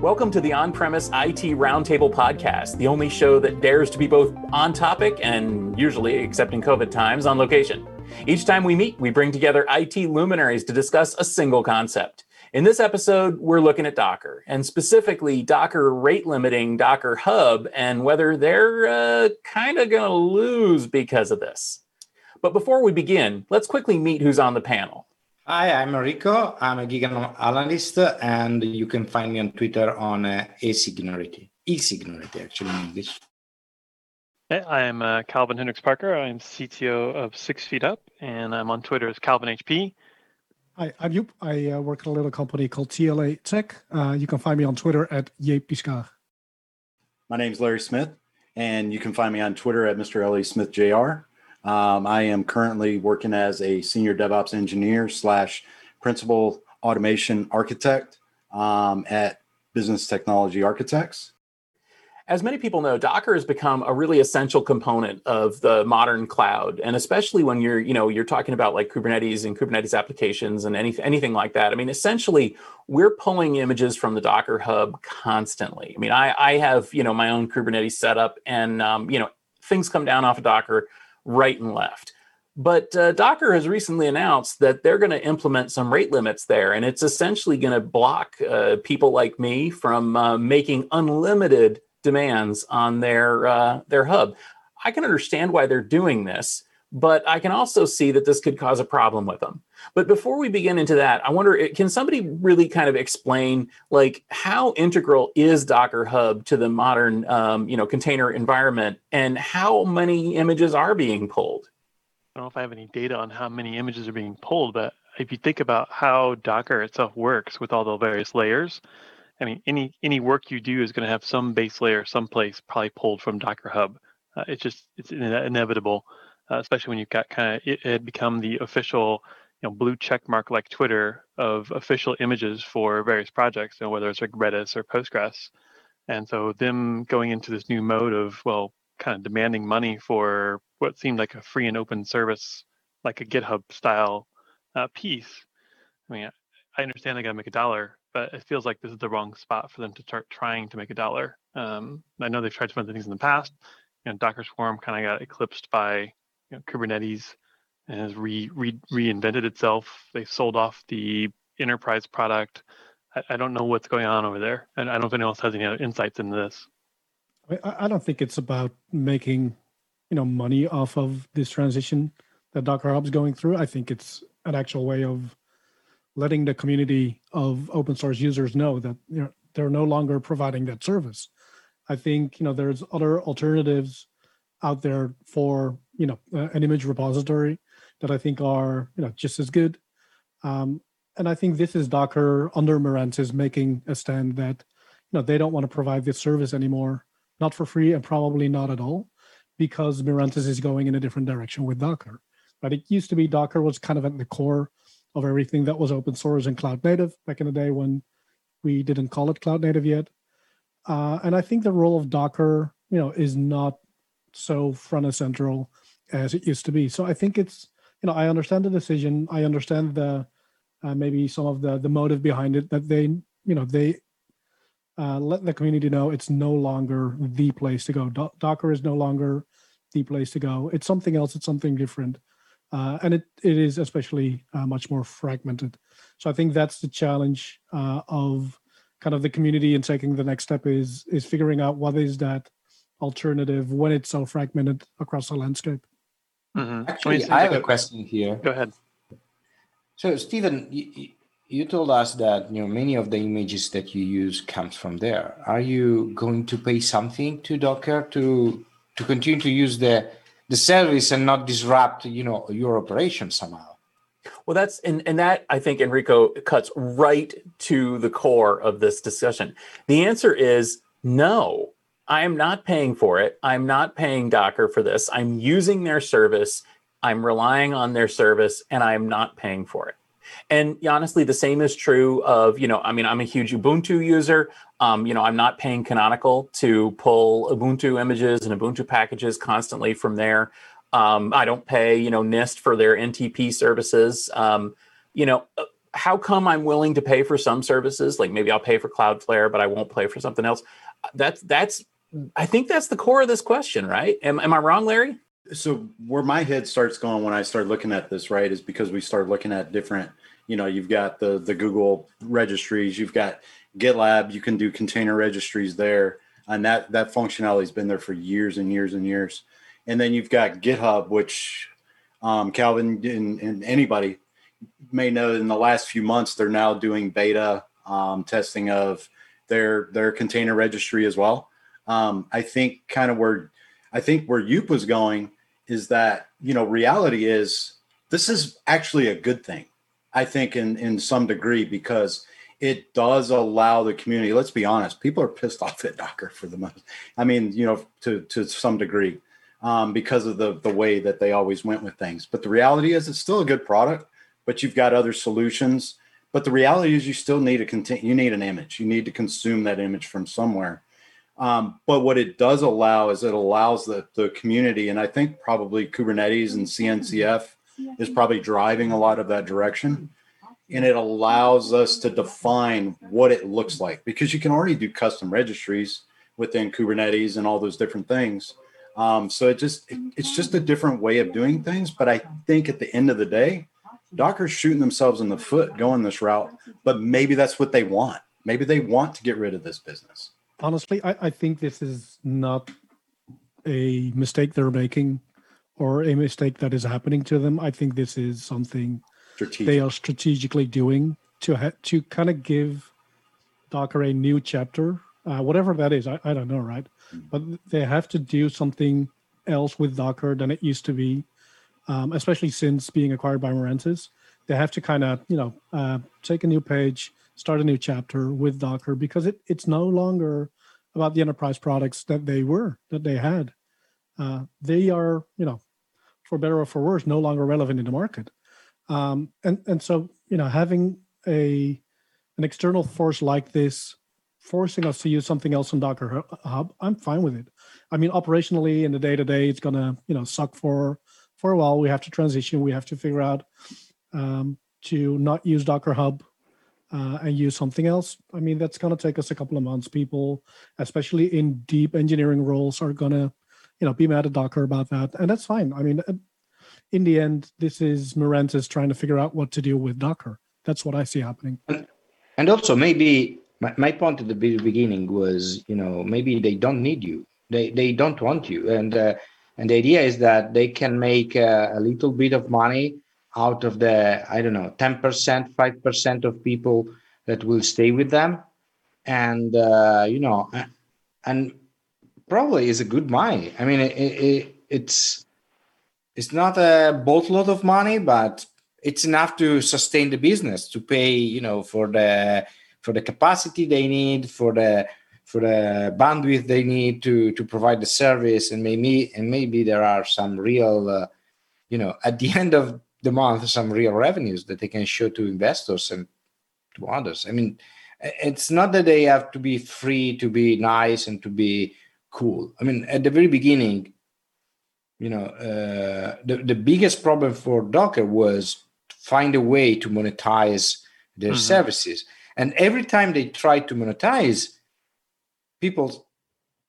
Welcome to the On Premise IT Roundtable podcast, the only show that dares to be both on topic and usually, except in COVID times, on location. Each time we meet, we bring together IT luminaries to discuss a single concept. In this episode, we're looking at Docker and specifically Docker rate limiting Docker Hub and whether they're uh, kind of going to lose because of this. But before we begin, let's quickly meet who's on the panel. Hi, I'm Enrico. I'm a gig analyst, and you can find me on Twitter on uh, esignoretti. esignoretti, actually, in English. Hey, I'm uh, Calvin Hendricks Parker. I'm CTO of Six Feet Up, and I'm on Twitter as Calvin HP. Hi, I'm Joep. I uh, work at a little company called TLA Tech. Uh, you can find me on Twitter at jpiscaer. My name is Larry Smith, and you can find me on Twitter at Mr. Ellie Smith Jr. Um, I am currently working as a senior DevOps engineer slash principal automation architect um, at Business Technology Architects. As many people know, Docker has become a really essential component of the modern cloud, and especially when you're, you know, you're talking about like Kubernetes and Kubernetes applications and any, anything like that. I mean, essentially, we're pulling images from the Docker Hub constantly. I mean, I, I have, you know, my own Kubernetes setup, and um, you know, things come down off of Docker right and left. But uh, Docker has recently announced that they're going to implement some rate limits there, and it's essentially going to block uh, people like me from uh, making unlimited demands on their uh, their hub. I can understand why they're doing this, but I can also see that this could cause a problem with them. But before we begin into that, I wonder can somebody really kind of explain like how integral is Docker Hub to the modern um, you know container environment, and how many images are being pulled? I don't know if I have any data on how many images are being pulled, but if you think about how Docker itself works with all the various layers, I mean, any any work you do is going to have some base layer someplace probably pulled from Docker Hub. Uh, it's just it's inevitable, uh, especially when you've got kind of it had become the official you know blue check mark like Twitter of official images for various projects, you know, whether it's like Redis or Postgres. And so them going into this new mode of well, kind of demanding money for what seemed like a free and open service, like a GitHub style uh, piece. I mean, I understand they got to make a dollar, but it feels like this is the wrong spot for them to start trying to make a dollar. Um, I know they've tried some other things in the past. You know, Docker Swarm kind of got eclipsed by you know, Kubernetes has re, re, reinvented itself. They sold off the enterprise product. I, I, don't know what's going on over there, and I don't know if anyone else has any other insights into this. I, I don't think it's about making you know money off of this transition that Docker Hub's going through. I think it's an actual way of letting the community of open source users know that you know, they're no longer providing that service. I think you know there's other alternatives out there for you know uh, an image repository that I think are you know just as good. Um, and I think this is Docker under Mirantis making a stand that you know they don't want to provide this service anymore, not for free and probably not at all, because Mirantis is going in a different direction with Docker. But it used to be Docker was kind of at the core of everything that was open source and cloud native back in the day when we didn't call it cloud native yet. Uh, and I think the role of Docker, you know, is not so front and central as it used to be. So I think it's, you know, I understand the decision. I understand the uh, maybe some of the the motive behind it that they, you know, they uh, let the community know it's no longer the place to go. Do- Docker is no longer the place to go. It's something else. It's something different uh, and it, it is especially uh, much more fragmented. So I think that's the challenge uh, of kind of the community and taking the next step is is figuring out what is that alternative when it's so fragmented across the landscape. Mm-hmm. Actually, I, have a question here. Go ahead. So, Stephen, you, you told us that you know many of the images that you use comes from there. Are you going to pay something to Docker to to continue to use the the service and not disrupt you know your operation somehow well that's and, and that i think enrico cuts right to the core of this discussion the answer is no i am not paying for it i'm not paying docker for this i'm using their service i'm relying on their service and i'm not paying for it and honestly, the same is true of, you know, I mean, I'm a huge Ubuntu user. Um, you know, I'm not paying Canonical to pull Ubuntu images and Ubuntu packages constantly from there. Um, I don't pay, you know, NIST for their NTP services. Um, you know, uh, how come I'm willing to pay for some services? Like maybe I'll pay for Cloudflare, but I won't pay for something else. That's that's I think that's the core of this question, right? Am, am I wrong, Larry? So where my head starts going when I start looking at this, right, is because we start looking at different. You know, you've got the the Google registries, you've got GitLab, you can do container registries there, and that that functionality has been there for years and years and years. And then you've got GitHub, which um, Calvin and, and, anybody may know in the last few months they're now doing beta um, testing of their their container registry as well. Um, I think kind of where I think where Joep was going is that you know reality is this is actually a good thing. I think in in some degree because it does allow the community. Let's be honest, people are pissed off at Docker for the most. I mean, you know, to to some degree um, because of the the way that they always went with things. But the reality is, it's still a good product. But you've got other solutions. But the reality is, you still need a content. You need an image. You need to consume that image from somewhere. Um, but what it does allow is it allows the the community, and I think probably Kubernetes and CNCF is probably driving a lot of that direction and it allows us to define what it looks like because you can already do custom registries within Kubernetes and all those different things. Um, so it just it, it's just a different way of doing things. But I think at the end of the day, Docker's shooting themselves in the foot going this route. But maybe that's what they want. Maybe they want to get rid of this business. Honestly, I, I think this is not a mistake they're making or a mistake that is happening to them. I think this is something Strategic. they are strategically doing to ha- to kind of give Docker a new chapter, uh, whatever that is. I, I don't know, right? Mm-hmm. But they have to do something else with Docker than it used to be, um, especially since being acquired by Mirantis. They have to kind of you know uh, take a new page, start a new chapter with Docker because it, it's no longer about the enterprise products that they were that they had. Uh, they are you know for better or for worse no longer relevant in the market um, and and so you know having a an external force like this forcing us to use something else in Docker Hub, I'm fine with it. I mean, operationally in the day to day, it's gonna you know suck for for a while. We have to transition. We have to figure out um, to not use Docker Hub uh, and use something else. I mean, that's gonna take us a couple of months. People, especially in deep engineering roles, are gonna you know be mad at Docker about that, and that's fine. I mean, in the end, this is Mirantis trying to figure out what to do with Docker. That's what I see happening. And also, maybe my, my point at the beginning was, you know, maybe they don't need you. They they don't want you, and uh, and the idea is that they can make uh, a little bit of money out of the I don't know, ten percent, five percent of people that will stay with them, and uh, you know, and probably is a good money. I mean, it, it, it's it's not a boatload of money, but it's enough to sustain the business to pay, you know, for the for the capacity they need, for the for the bandwidth they need to to provide the service, and maybe and maybe there are some real, uh, you know, at the end of the month, some real revenues that they can show to investors and to others. I mean, it's not that they have to be free to be nice and to be cool. I mean, at the very beginning, you know uh, the, the biggest problem for docker was find a way to monetize their mm-hmm. services and every time they tried to monetize people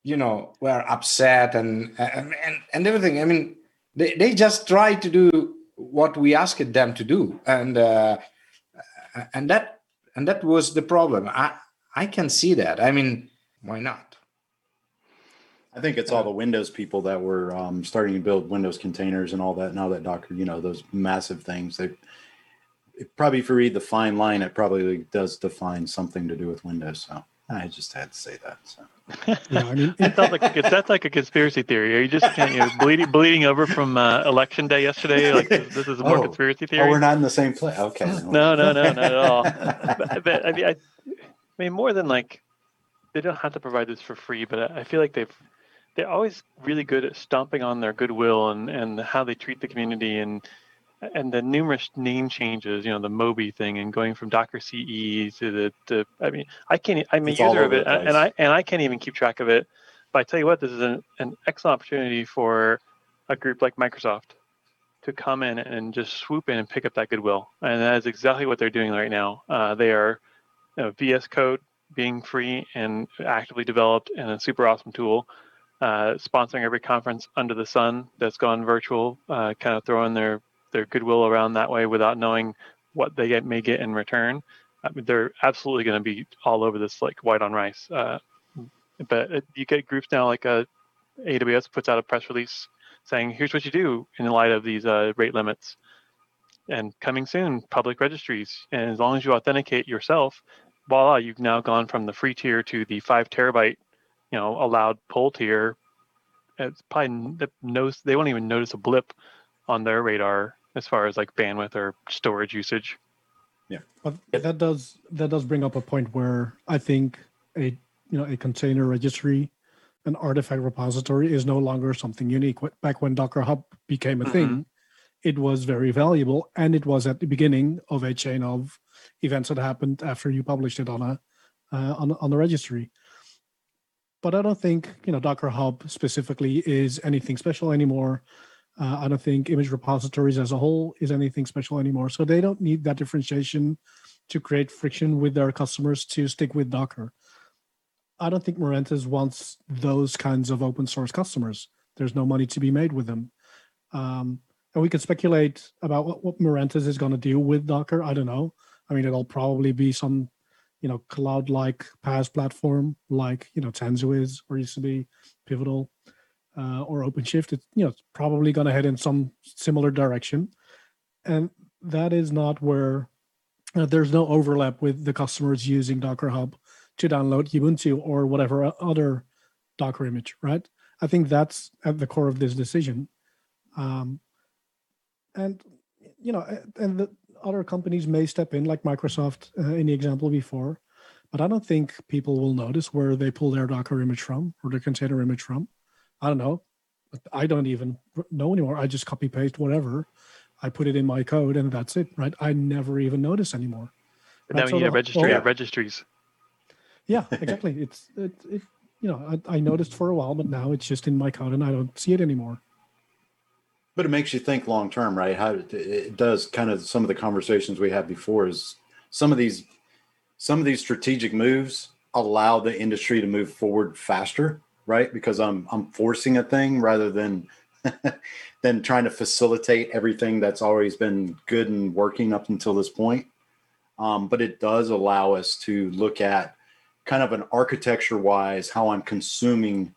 you know were upset and and and everything i mean they, they just tried to do what we asked them to do and uh, and that and that was the problem i i can see that i mean why not I think it's all the Windows people that were um, starting to build Windows containers and all that. Now that Docker, you know, those massive things, they probably if you read the fine line, it probably does define something to do with Windows. So I just had to say that. So. yeah, I mean, it sounds like a, that's like a conspiracy theory. Are you just you know, bleeding bleeding over from uh, election day yesterday? Like this, this is more oh, conspiracy theory. Oh, we're not in the same place. Okay. no, no, no, not at all. but, but I mean, I, I mean, more than like they don't have to provide this for free, but I feel like they've they're always really good at stomping on their goodwill and, and how they treat the community and and the numerous name changes, you know, the Moby thing and going from Docker CE to the, to, I mean, I can't, I'm a it's user of it and I, and I can't even keep track of it. But I tell you what, this is an, an excellent opportunity for a group like Microsoft to come in and just swoop in and pick up that goodwill. And that is exactly what they're doing right now. Uh, they are you know, VS Code being free and actively developed and a super awesome tool. Uh, sponsoring every conference under the sun that's gone virtual, uh, kind of throwing their their goodwill around that way without knowing what they get, may get in return. I mean, they're absolutely going to be all over this like white on rice. Uh, but it, you get groups now like uh, AWS puts out a press release saying, "Here's what you do in light of these uh, rate limits." And coming soon, public registries. And as long as you authenticate yourself, voila, you've now gone from the free tier to the five terabyte, you know, allowed pull tier. It's probably no, they won't even notice a blip on their radar as far as like bandwidth or storage usage. Yeah, but that does that does bring up a point where I think a you know a container registry, an artifact repository is no longer something unique. Back when Docker Hub became a mm-hmm. thing, it was very valuable, and it was at the beginning of a chain of events that happened after you published it on a uh, on on the registry. But I don't think you know Docker Hub specifically is anything special anymore. Uh, I don't think image repositories as a whole is anything special anymore. So they don't need that differentiation to create friction with their customers to stick with Docker. I don't think Mirantis wants those kinds of open source customers. There's no money to be made with them. Um, and we could speculate about what, what is going to do with Docker. I don't know. I mean, it'll probably be some, you know, cloud-like PaaS platform like, you know, Tanzu is or used to be Pivotal uh, or OpenShift, it's you know it's probably going to head in some similar direction, and that is not where uh, there's no overlap with the customers using Docker Hub to download Ubuntu or whatever other Docker image, right? I think that's at the core of this decision, um, and you know, and the other companies may step in, like Microsoft uh, in the example before, but I don't think people will notice where they pull their Docker image from or their container image from. I don't know. I don't even know anymore. I just copy paste whatever. I put it in my code and that's it, right? I never even notice anymore. But right? now so you need a registry of registries. Yeah, exactly. it's it, it you know, I, I noticed for a while, but now it's just in my code and I don't see it anymore. But it makes you think long term, right? How it does kind of some of the conversations we had before is some of these some of these strategic moves allow the industry to move forward faster right? Because I'm I'm forcing a thing rather than than trying to facilitate everything that's always been good and working up until this point. Um, but it does allow us to look at kind of an architecture wise how I'm consuming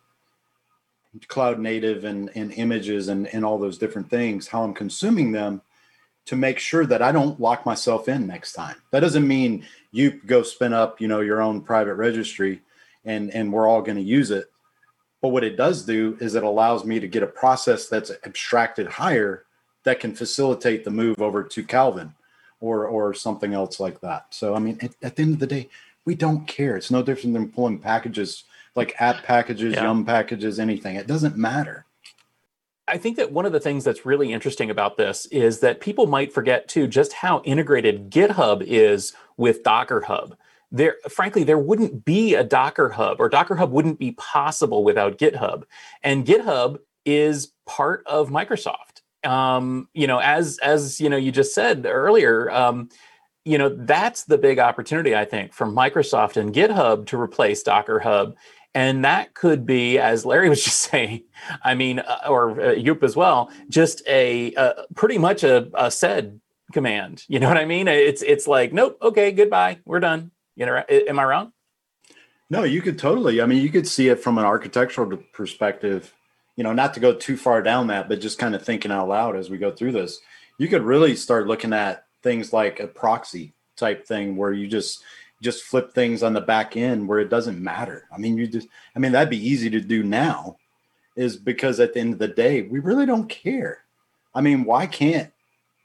cloud native and, and images and, and all those different things, how I'm consuming them to make sure that I don't lock myself in next time. That doesn't mean you go spin up, you know, your own private registry and and we're all going to use it. But what it does do is it allows me to get a process that's abstracted higher that can facilitate the move over to Calvin or or something else like that. So I mean, at, at the end of the day, we don't care. It's no different than pulling packages like apt packages, yeah. yum packages, anything. It doesn't matter. I think that one of the things that's really interesting about this is that people might forget too just how integrated GitHub is with Docker Hub there frankly there wouldn't be a docker hub or docker hub wouldn't be possible without github. And github is part of microsoft. Um, you know as as you know you just said earlier um, you know that's the big opportunity i think for microsoft and github to replace docker hub. And that could be as larry was just saying i mean uh, or uh, Joep as well just a uh, pretty much a, a sed command. You know what i mean? It's it's like nope okay goodbye we're done you know, am I wrong? No, you could totally. I mean, you could see it from an architectural perspective. You know, not to go too far down that, but just kind of thinking out loud as we go through this. You could really start looking at things like a proxy type thing where you just just flip things on the back end where it doesn't matter. I mean, you just I mean, that'd be easy to do now is because at the end of the day, we really don't care. I mean, why can't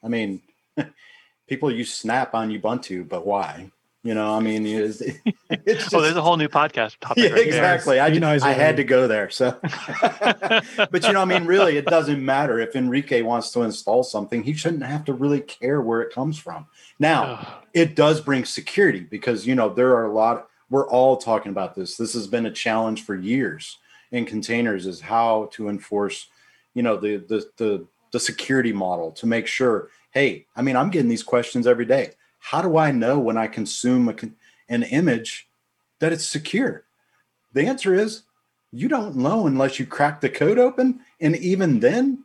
I mean people use Snap on Ubuntu, but why? You know, I mean, it's, it's just, oh, there's a whole new podcast topic. Yeah, right exactly. I, I had to go there. So, but you know, I mean, really, it doesn't matter if Enrico wants to install something. He shouldn't have to really care where it comes from. Now, it does bring security because you know there are a lot. We're all talking about this. This has been a challenge for years in containers is how to enforce, you know, the the the the security model to make sure, hey, I mean, I'm getting these questions every day. How do I know when I consume a, an image that it's secure? The answer is you don't know unless you crack the code open. And even then,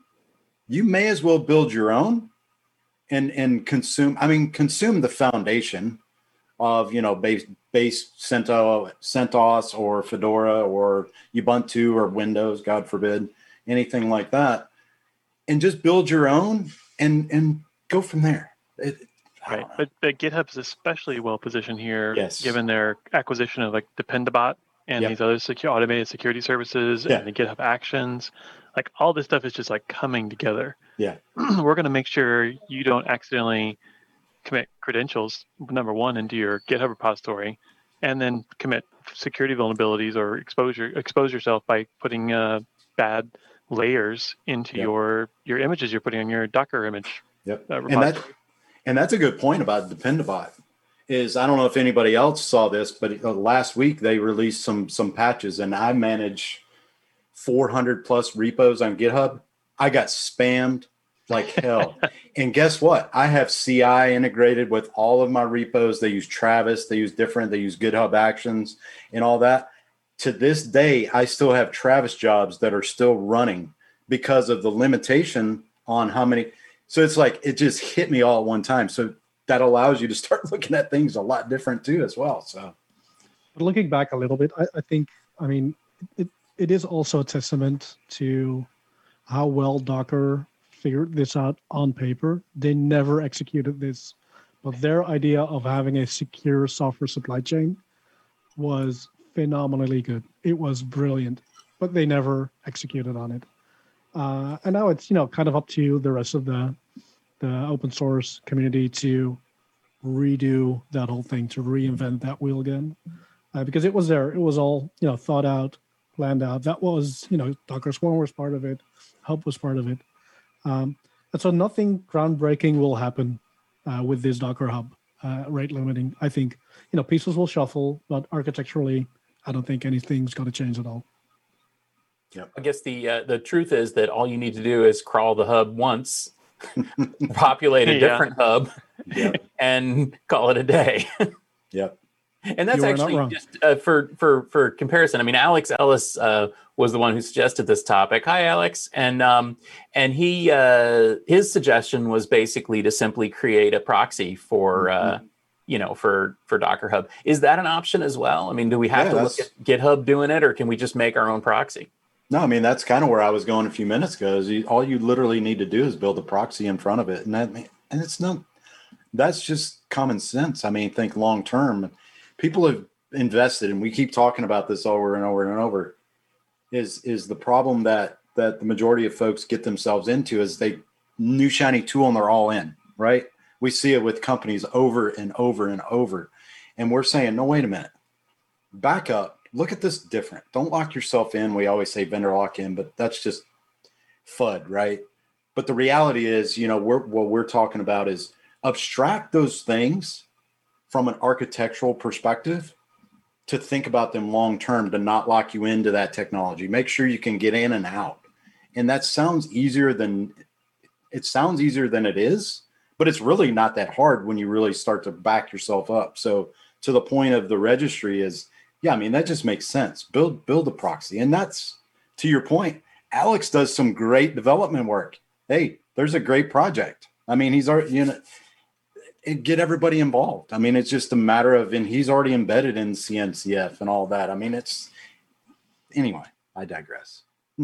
you may as well build your own and and consume. I mean, consume the foundation of you know base base CentOS, or Fedora or Ubuntu or Windows, God forbid, anything like that, and just build your own and and go from there. It, right, but, but GitHub is especially well positioned here, yes. given their acquisition of like Dependabot and yep. these other secure automated security services yeah. and the GitHub Actions. Like all this stuff is just like coming together. Yeah, we're going to make sure you don't accidentally commit credentials number one into your GitHub repository, and then commit security vulnerabilities or exposure expose yourself by putting uh, bad layers into yep. your your images you're putting on your Docker image. Yep, uh, and that and that's a good point about Dependabot is I don't know if anybody else saw this, but uh, last week they released some some patches, and I manage 400 plus repos on GitHub. I got spammed like hell. and guess what? I have CI integrated with all of my repos. They use Travis, they use different, they use GitHub Actions and all that. To this day, I still have Travis jobs that are still running because of the limitation on how many. So it's like it just hit me all at one time. So that allows you to start looking at things a lot different too as well so. But looking back a little bit i, I think i mean it, it is also a testament to how well docker figured this out on paper. They never executed this but their idea of having a secure software supply chain was phenomenally good. It was brilliant but they never executed on it uh, and now it's you know kind of up to the rest of the the open source community to redo that whole thing, to reinvent that wheel again, uh, because it was there. It was all you know thought out, planned out. That was you know Docker Swarm was part of it, Hub was part of it, um, and so nothing groundbreaking will happen uh, with this Docker Hub uh, rate limiting. I think you know pieces will shuffle, but architecturally, I don't think anything's going to change at all. Yeah, I guess the uh, the truth is that all you need to do is crawl the hub once populate a yeah. different hub yep. and call it a day. yep. And that's actually just uh, for for for comparison. I mean, Alex Ellis uh, was the one who suggested this topic. Hi, Alex, and um, and he uh, his suggestion was basically to simply create a proxy for uh, mm-hmm. you know for for Docker Hub. Is that an option as well? I mean, do we have yeah, to look at GitHub doing it, or can we just make our own proxy? No, I mean that's kind of where I was going a few minutes ago. Is you, all you literally need to do is build a proxy in front of it, and that and it's not. That's just common sense. I mean, think long term. People have invested, and we keep talking about this over and over and over. Is is the problem that that the majority of folks get themselves into is they new shiny tool and they're all in, right? We see it with companies over and over and over, and we're saying, no, wait a minute, back up look at this different. Don't lock yourself in. We always say vendor lock in, but that's just FUD, right? But the reality is, you know, we're, what we're talking about is abstract those things from an architectural perspective to think about them long term to not lock you into that technology. Make sure you can get in and out. And that sounds easier than it sounds easier than it is, but it's really not that hard when you really start to back yourself up. So to the point of the registry is yeah, I mean that just makes sense. Build build a proxy, and that's to your point. Alex does some great development work. Hey, there's a great project. I mean, he's already you know get everybody involved. I mean, it's just a matter of and he's already embedded in CNCF and all that. I mean, it's anyway. I digress.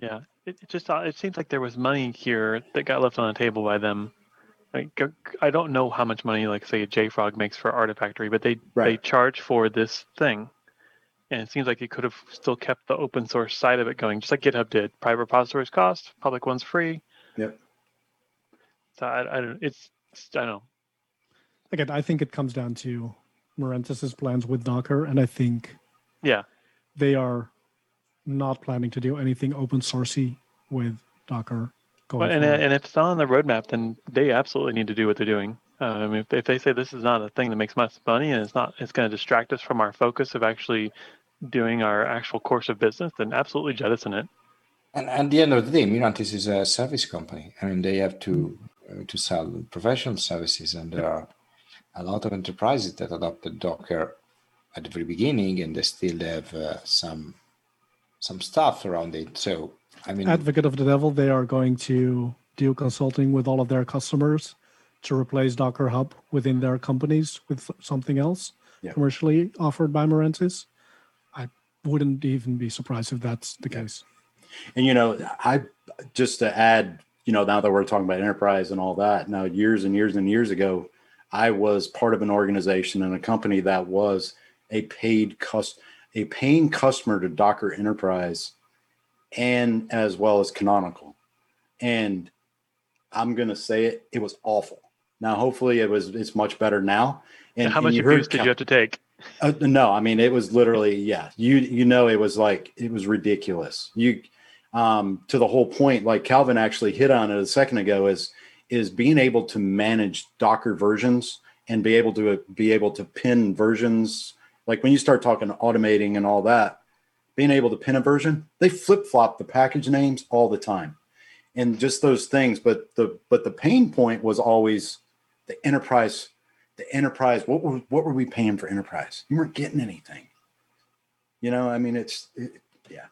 yeah, it, it just uh, it seems like there was money here that got left on the table by them like I don't know how much money, like say JFrog makes for Artifactory, but they right. they charge for this thing, and it seems like it could have still kept the open source side of it going, just like GitHub did. Private repositories cost, public ones free. Yep. So I, I don't. It's I don't know. Again, I think it comes down to Mirantis's plans with Docker, and I think yeah, they are not planning to do anything open sourcey with Docker well, and, and if it's not on the roadmap, then they absolutely need to do what they're doing. Um, if, if they say this is not a thing that makes much money and it's not, it's going to distract us from our focus of actually doing our actual course of business, then absolutely jettison it. And at the end of the day, Mirantis is a service company. I mean, they have to uh, to sell professional services, and there are a lot of enterprises that adopted Docker at the very beginning, and they still have uh, some some stuff around it. So, I mean, advocate of the devil, they are going to do consulting with all of their customers to replace Docker Hub within their companies with something else yeah. commercially offered by Mirantis. I wouldn't even be surprised if that's the case. And you know, I just to add, you know, now that we're talking about enterprise and all that, now years and years and years ago, I was part of an organization and a company that was a paid cust a paying customer to Docker Enterprise and as well as Canonical. And I'm gonna say it, it was awful. Now hopefully it was it's much better now. And how much abuse did you have to take? Uh, no, I mean it was literally yeah. You you know it was like it was ridiculous. You um, to the whole point, like Calvin actually hit on it a second ago, is is being able to manage Docker versions and be able to be able to pin versions. Like when you start talking automating and all that, being able to pin a version, they flip flop the package names all the time, and just those things. But the but the pain point was always the enterprise. The enterprise. What were what were we paying for enterprise? You weren't getting anything. You know, I mean, it's it, yeah.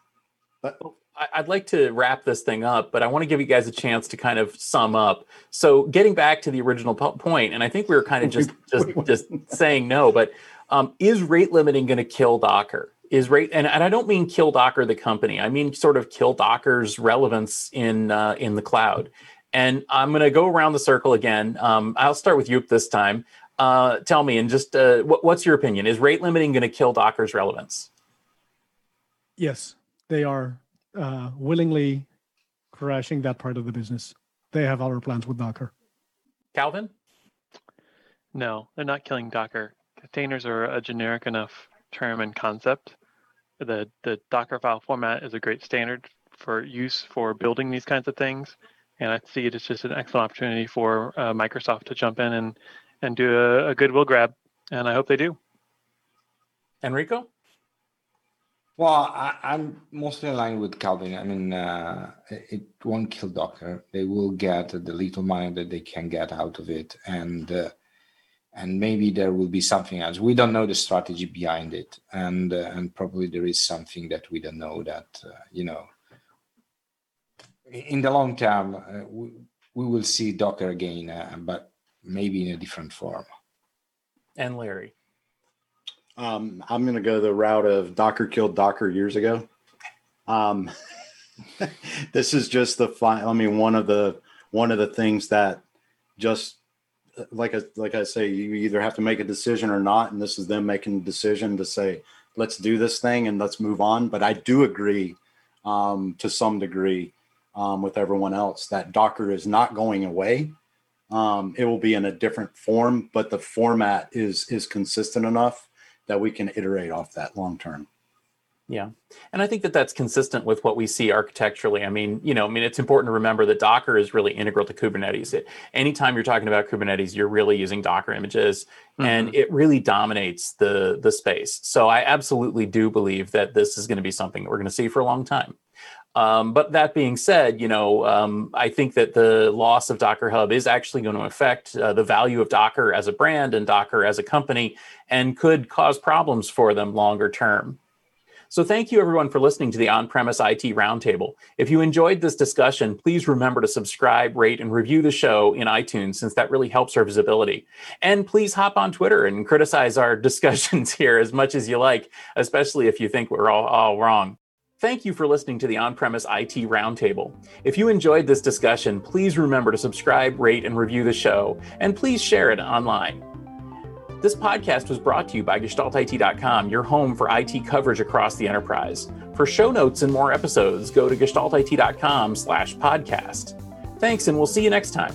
But I'd like to wrap this thing up, but I want to give you guys a chance to kind of sum up. So, getting back to the original point, and I think we were kind of just just just saying no, but um, is rate limiting going to kill Docker? Is rate, and, and I don't mean kill Docker the company. I mean sort of kill Docker's relevance in uh, in the cloud. And I'm going to go around the circle again. Um, I'll start with you this time. Uh, tell me, and just uh, what, what's your opinion? Is rate limiting going to kill Docker's relevance? Yes, they are uh, willingly crashing that part of the business. They have other plans with Docker. Calvin? No, they're not killing Docker. Containers are a generic enough term and concept. The the Docker file format is a great standard for use for building these kinds of things, and I see it as just an excellent opportunity for uh, Microsoft to jump in and and do a, a goodwill grab, and I hope they do. Enrico? Well, I, am mostly aligned with Calvin. I mean, uh, it won't kill Docker. They will get the little money that they can get out of it, and uh, and maybe there will be something else. We don't know the strategy behind it, and uh, and probably there is something that we don't know. That uh, you know, in the long term, uh, we, we will see Docker again, uh, but maybe in a different form. And Larry. Um, I'm going to go the route of Docker killed Docker years ago. Um, this is just the fine. I mean, one of the one of the things that just like I like I say, you either have to make a decision or not, and this is them making a decision to say, let's do this thing and let's move on. But I do agree um, to some degree um, with everyone else that Docker is not going away. Um, it will be in a different form, but the format is is consistent enough that we can iterate off that long term. Yeah. And I think that that's consistent with what we see architecturally. I mean, you know, I mean, it's important to remember that Docker is really integral to Kubernetes. It, anytime you're talking about Kubernetes, you're really using Docker images mm-hmm. and it really dominates the, the space. So I absolutely do believe that this is going to be something that we're going to see for a long time. Um, but that being said, you know, um, I think that the loss of Docker Hub is actually going to affect uh, the value of Docker as a brand and Docker as a company and could cause problems for them longer term. So, thank you everyone for listening to the On Premise IT Roundtable. If you enjoyed this discussion, please remember to subscribe, rate, and review the show in iTunes, since that really helps our visibility. And please hop on Twitter and criticize our discussions here as much as you like, especially if you think we're all, all wrong. Thank you for listening to the On Premise IT Roundtable. If you enjoyed this discussion, please remember to subscribe, rate, and review the show, and please share it online. This podcast was brought to you by GestaltIT.com, your home for IT coverage across the enterprise. For show notes and more episodes, go to GestaltIT.com slash podcast. Thanks, and we'll see you next time.